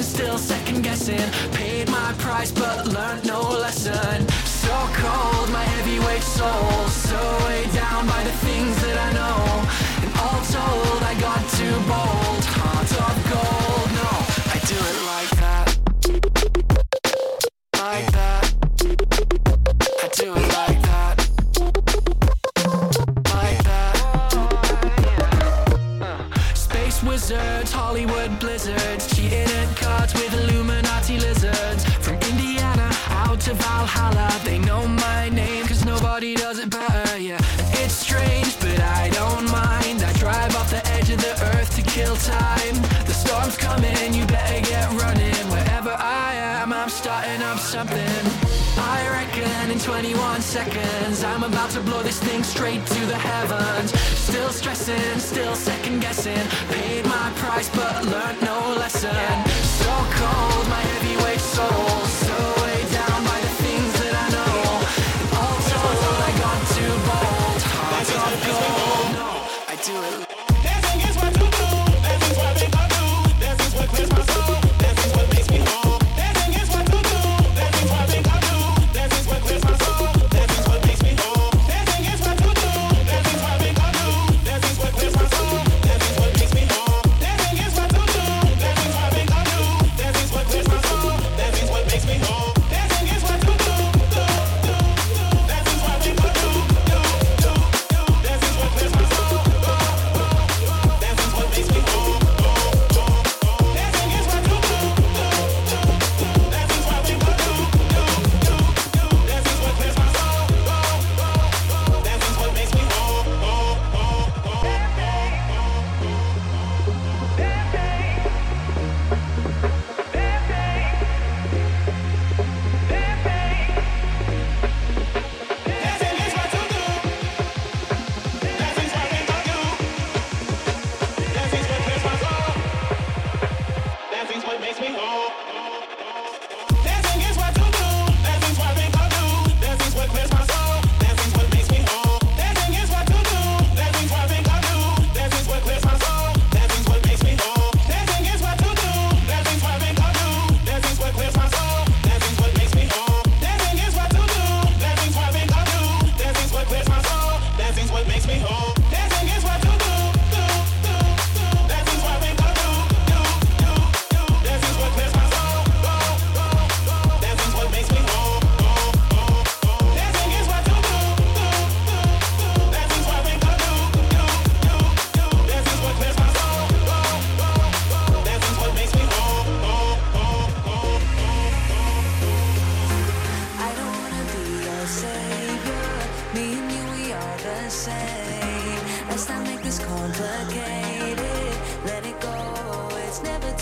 and still second guessing. Paid my price but learned no lesson. So cold, my heavyweight soul, so weighed down by the things that I know. And all told, I got too bold. seconds. I'm about to blow this thing straight to the heavens. Still stressing, still second guessing. Paid my price but learned no lesson. So cold, my heavyweight soul.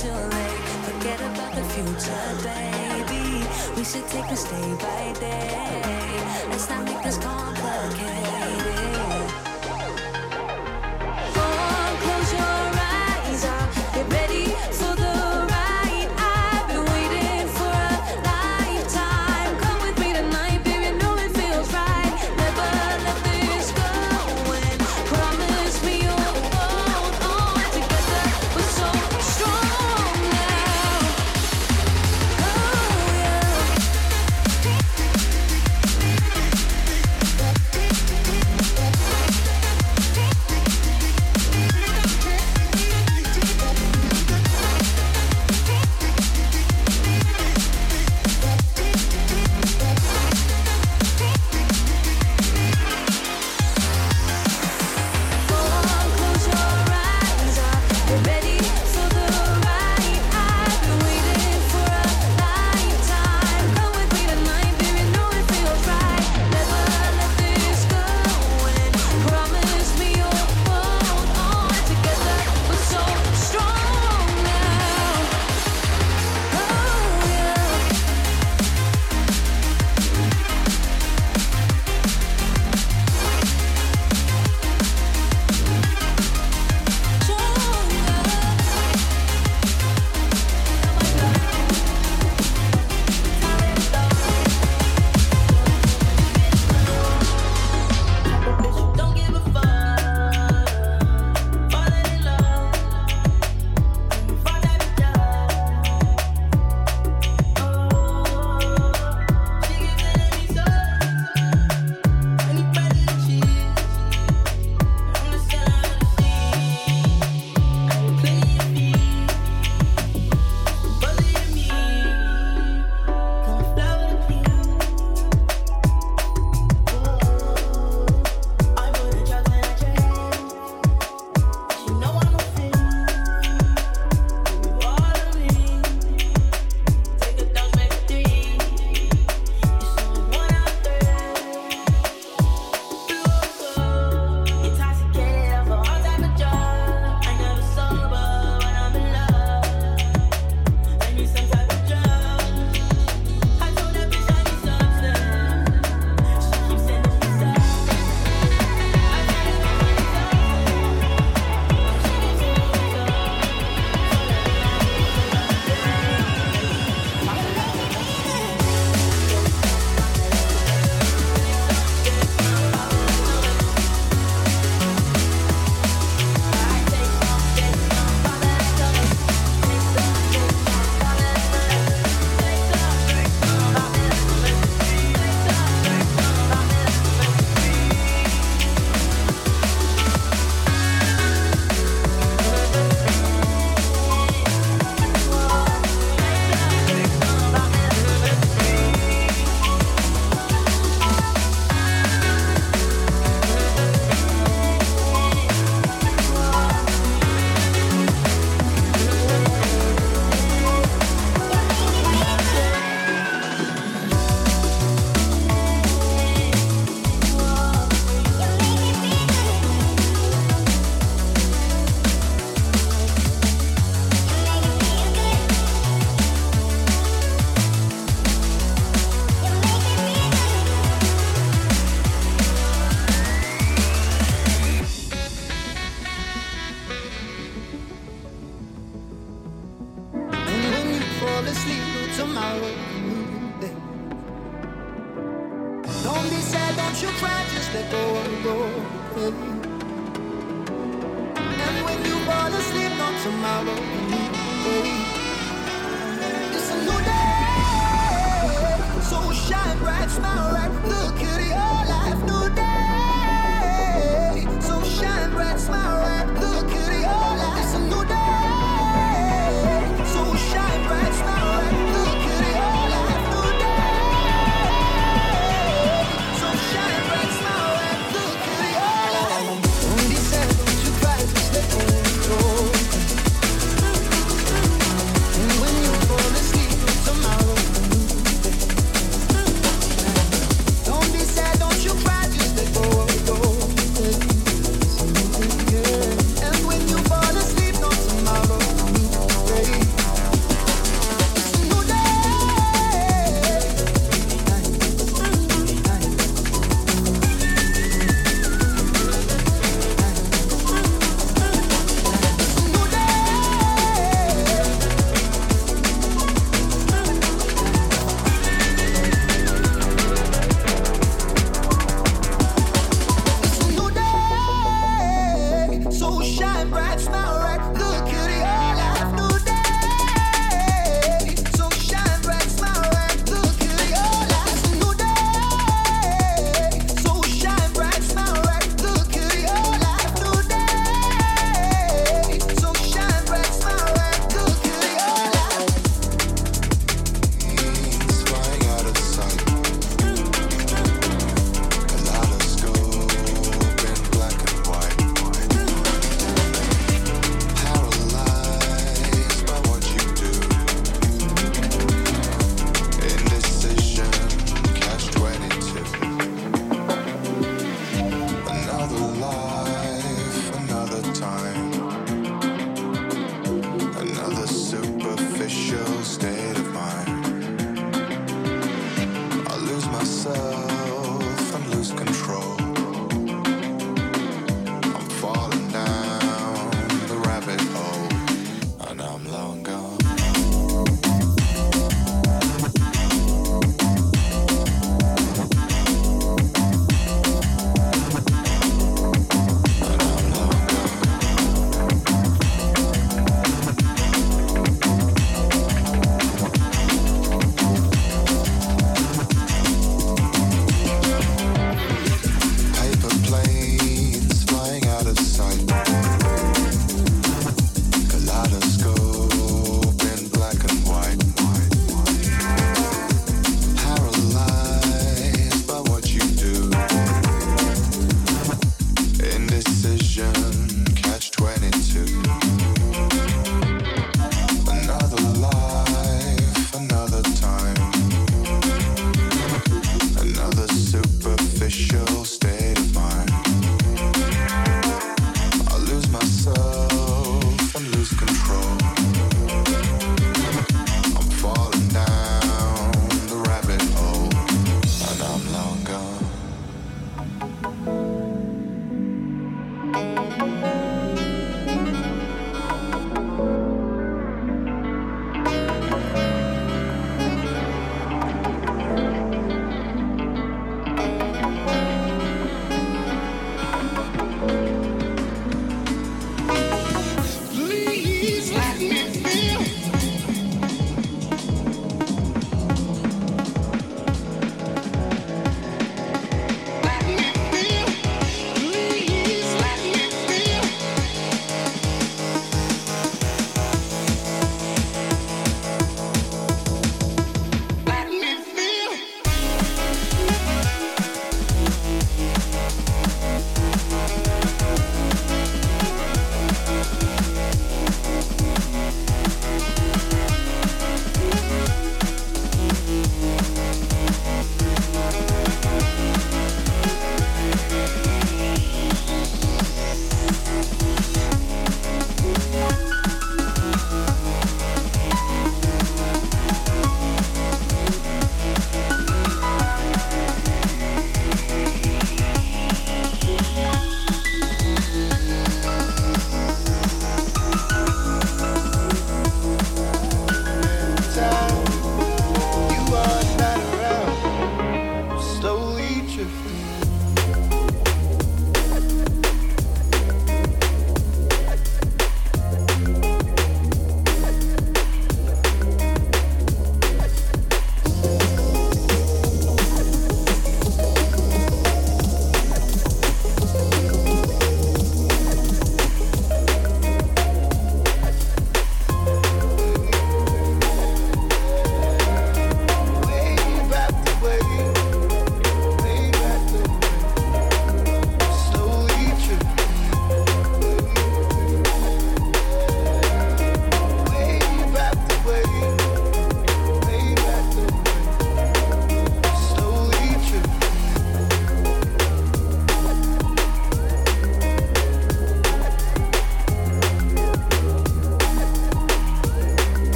too late. Forget about the future, baby. We should take this day by day. Let's not make this complicated.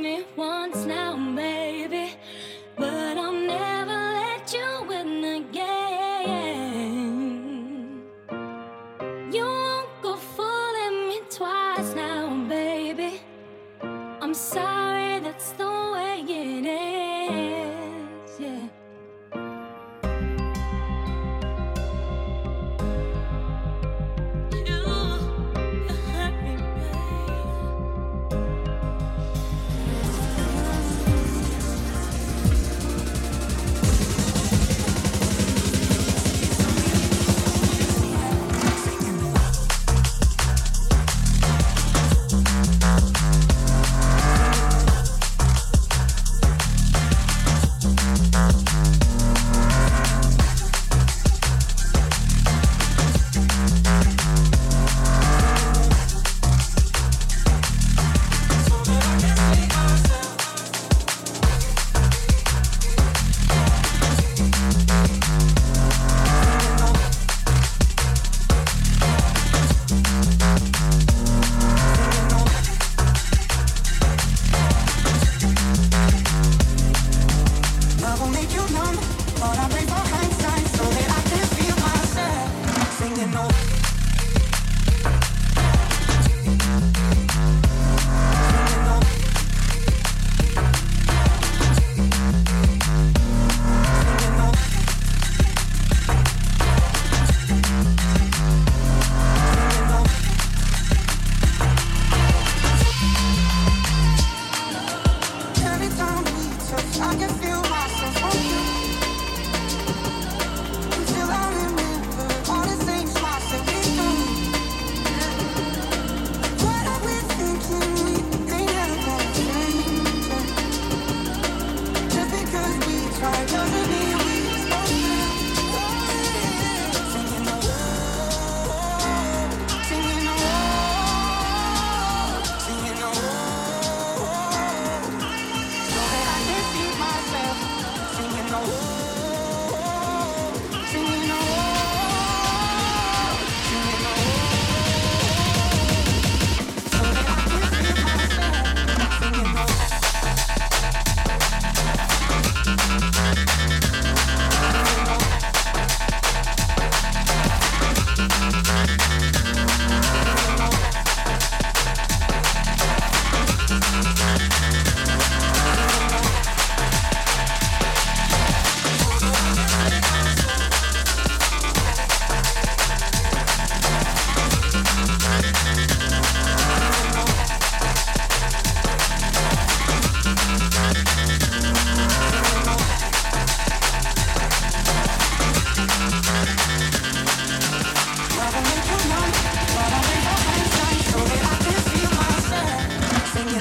me once now.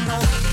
home.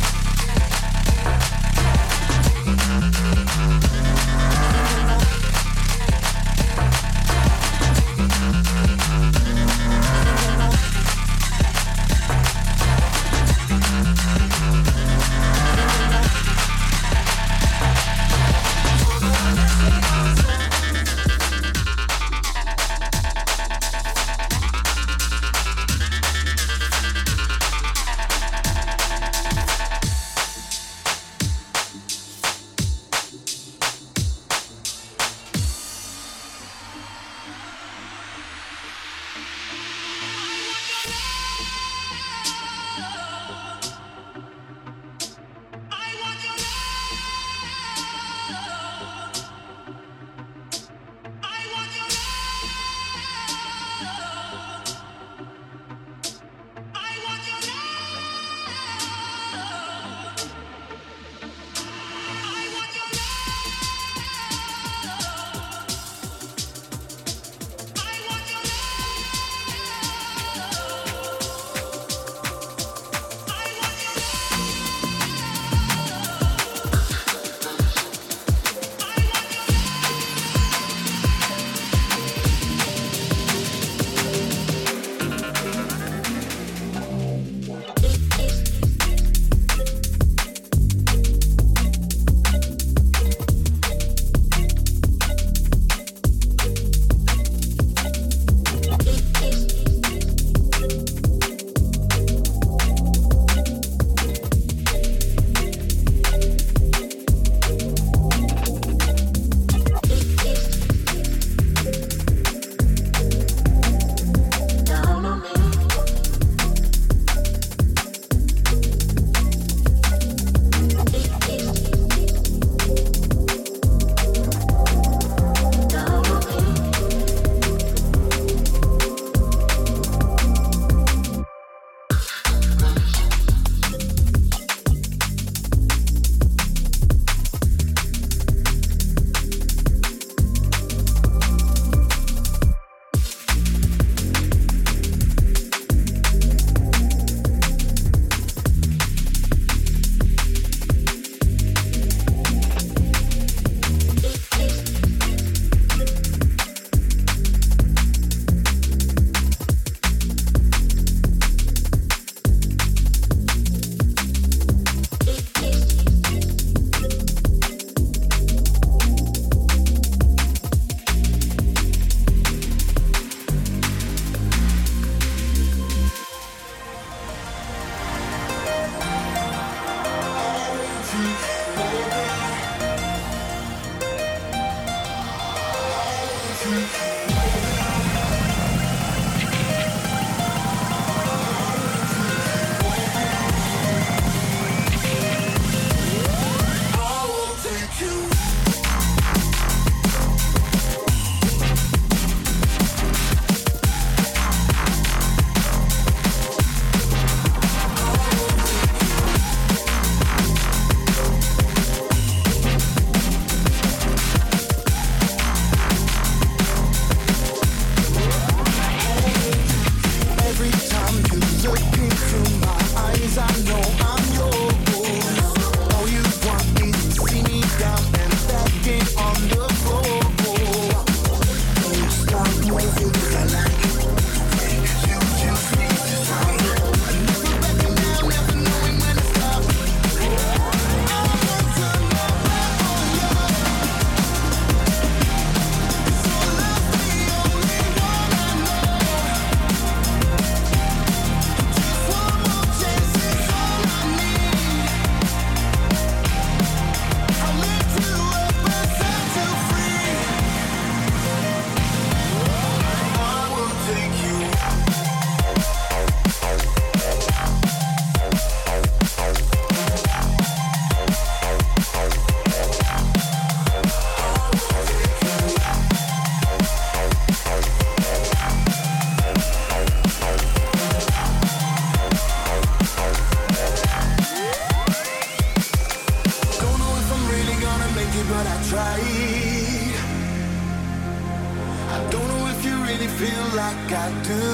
feel like I do.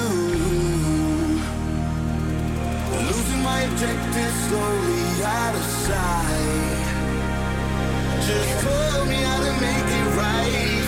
Losing my objective slowly out of sight. Just pull me out and make it right.